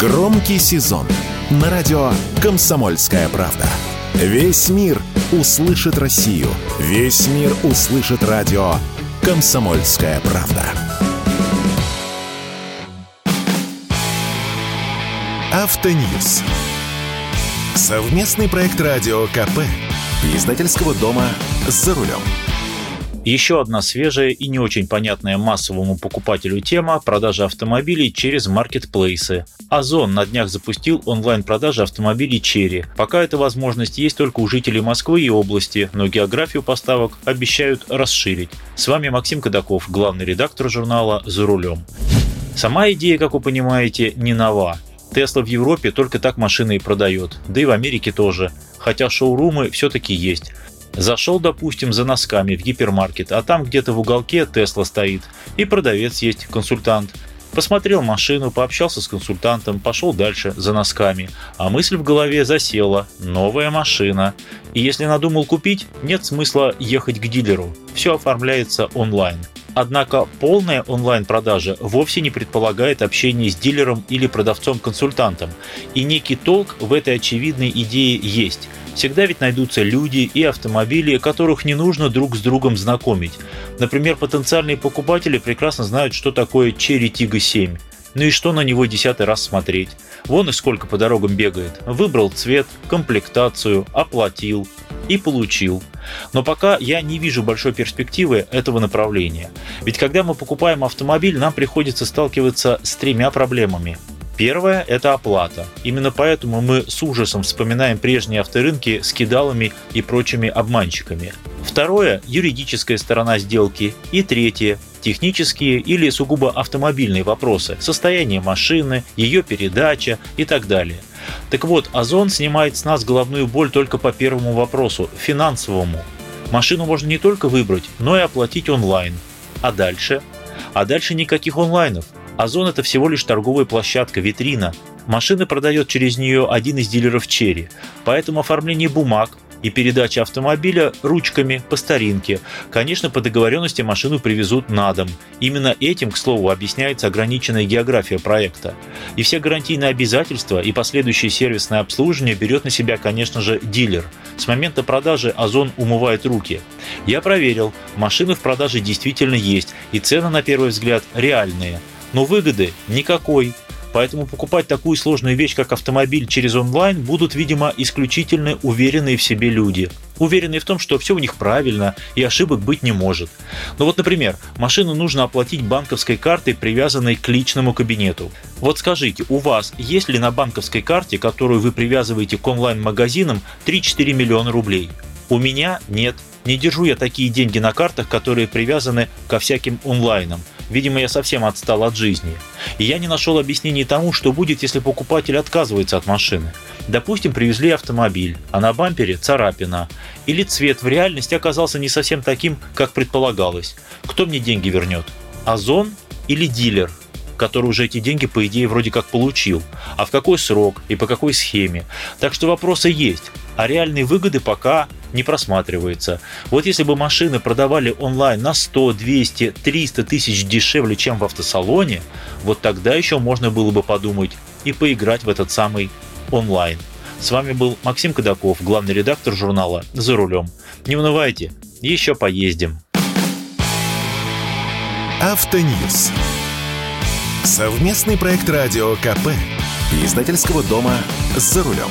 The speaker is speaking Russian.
Громкий сезон на радио «Комсомольская правда». Весь мир услышит Россию. Весь мир услышит радио «Комсомольская правда». Автоньюз. Совместный проект радио КП. Издательского дома «За рулем». Еще одна свежая и не очень понятная массовому покупателю тема – продажа автомобилей через маркетплейсы. Озон на днях запустил онлайн-продажи автомобилей Черри. Пока эта возможность есть только у жителей Москвы и области, но географию поставок обещают расширить. С вами Максим Кадаков, главный редактор журнала «За рулем». Сама идея, как вы понимаете, не нова. Тесла в Европе только так машины и продает, да и в Америке тоже. Хотя шоурумы все-таки есть. Зашел, допустим, за носками в гипермаркет, а там где-то в уголке Тесла стоит, и продавец есть, консультант. Посмотрел машину, пообщался с консультантом, пошел дальше за носками. А мысль в голове засела. Новая машина. И если надумал купить, нет смысла ехать к дилеру. Все оформляется онлайн. Однако полная онлайн-продажа вовсе не предполагает общение с дилером или продавцом-консультантом. И некий толк в этой очевидной идее есть – Всегда ведь найдутся люди и автомобили, которых не нужно друг с другом знакомить. Например, потенциальные покупатели прекрасно знают, что такое Cherry Tiggo 7. Ну и что на него десятый раз смотреть? Вон и сколько по дорогам бегает. Выбрал цвет, комплектацию, оплатил и получил. Но пока я не вижу большой перспективы этого направления. Ведь когда мы покупаем автомобиль, нам приходится сталкиваться с тремя проблемами. Первое – это оплата. Именно поэтому мы с ужасом вспоминаем прежние авторынки с кидалами и прочими обманщиками. Второе – юридическая сторона сделки. И третье – технические или сугубо автомобильные вопросы, состояние машины, ее передача и так далее. Так вот, Озон снимает с нас головную боль только по первому вопросу – финансовому. Машину можно не только выбрать, но и оплатить онлайн. А дальше? А дальше никаких онлайнов – Озон – это всего лишь торговая площадка, витрина. Машины продает через нее один из дилеров Черри. Поэтому оформление бумаг, и передача автомобиля ручками по старинке. Конечно, по договоренности машину привезут на дом. Именно этим, к слову, объясняется ограниченная география проекта. И все гарантийные обязательства и последующее сервисное обслуживание берет на себя, конечно же, дилер. С момента продажи Озон умывает руки. Я проверил, машины в продаже действительно есть, и цены, на первый взгляд, реальные – но выгоды никакой. Поэтому покупать такую сложную вещь, как автомобиль через онлайн, будут, видимо, исключительно уверенные в себе люди. Уверенные в том, что все у них правильно и ошибок быть не может. Ну вот, например, машину нужно оплатить банковской картой, привязанной к личному кабинету. Вот скажите, у вас есть ли на банковской карте, которую вы привязываете к онлайн-магазинам, 3-4 миллиона рублей? У меня нет. Не держу я такие деньги на картах, которые привязаны ко всяким онлайнам. Видимо, я совсем отстал от жизни. И я не нашел объяснений тому, что будет, если покупатель отказывается от машины. Допустим, привезли автомобиль, а на бампере царапина. Или цвет в реальности оказался не совсем таким, как предполагалось. Кто мне деньги вернет? Озон или дилер? который уже эти деньги, по идее, вроде как получил. А в какой срок и по какой схеме? Так что вопросы есть а реальные выгоды пока не просматривается. Вот если бы машины продавали онлайн на 100, 200, 300 тысяч дешевле, чем в автосалоне, вот тогда еще можно было бы подумать и поиграть в этот самый онлайн. С вами был Максим Кадаков, главный редактор журнала «За рулем». Не унывайте, еще поездим. Автоньюз. Совместный проект радио КП. Издательского дома «За рулем».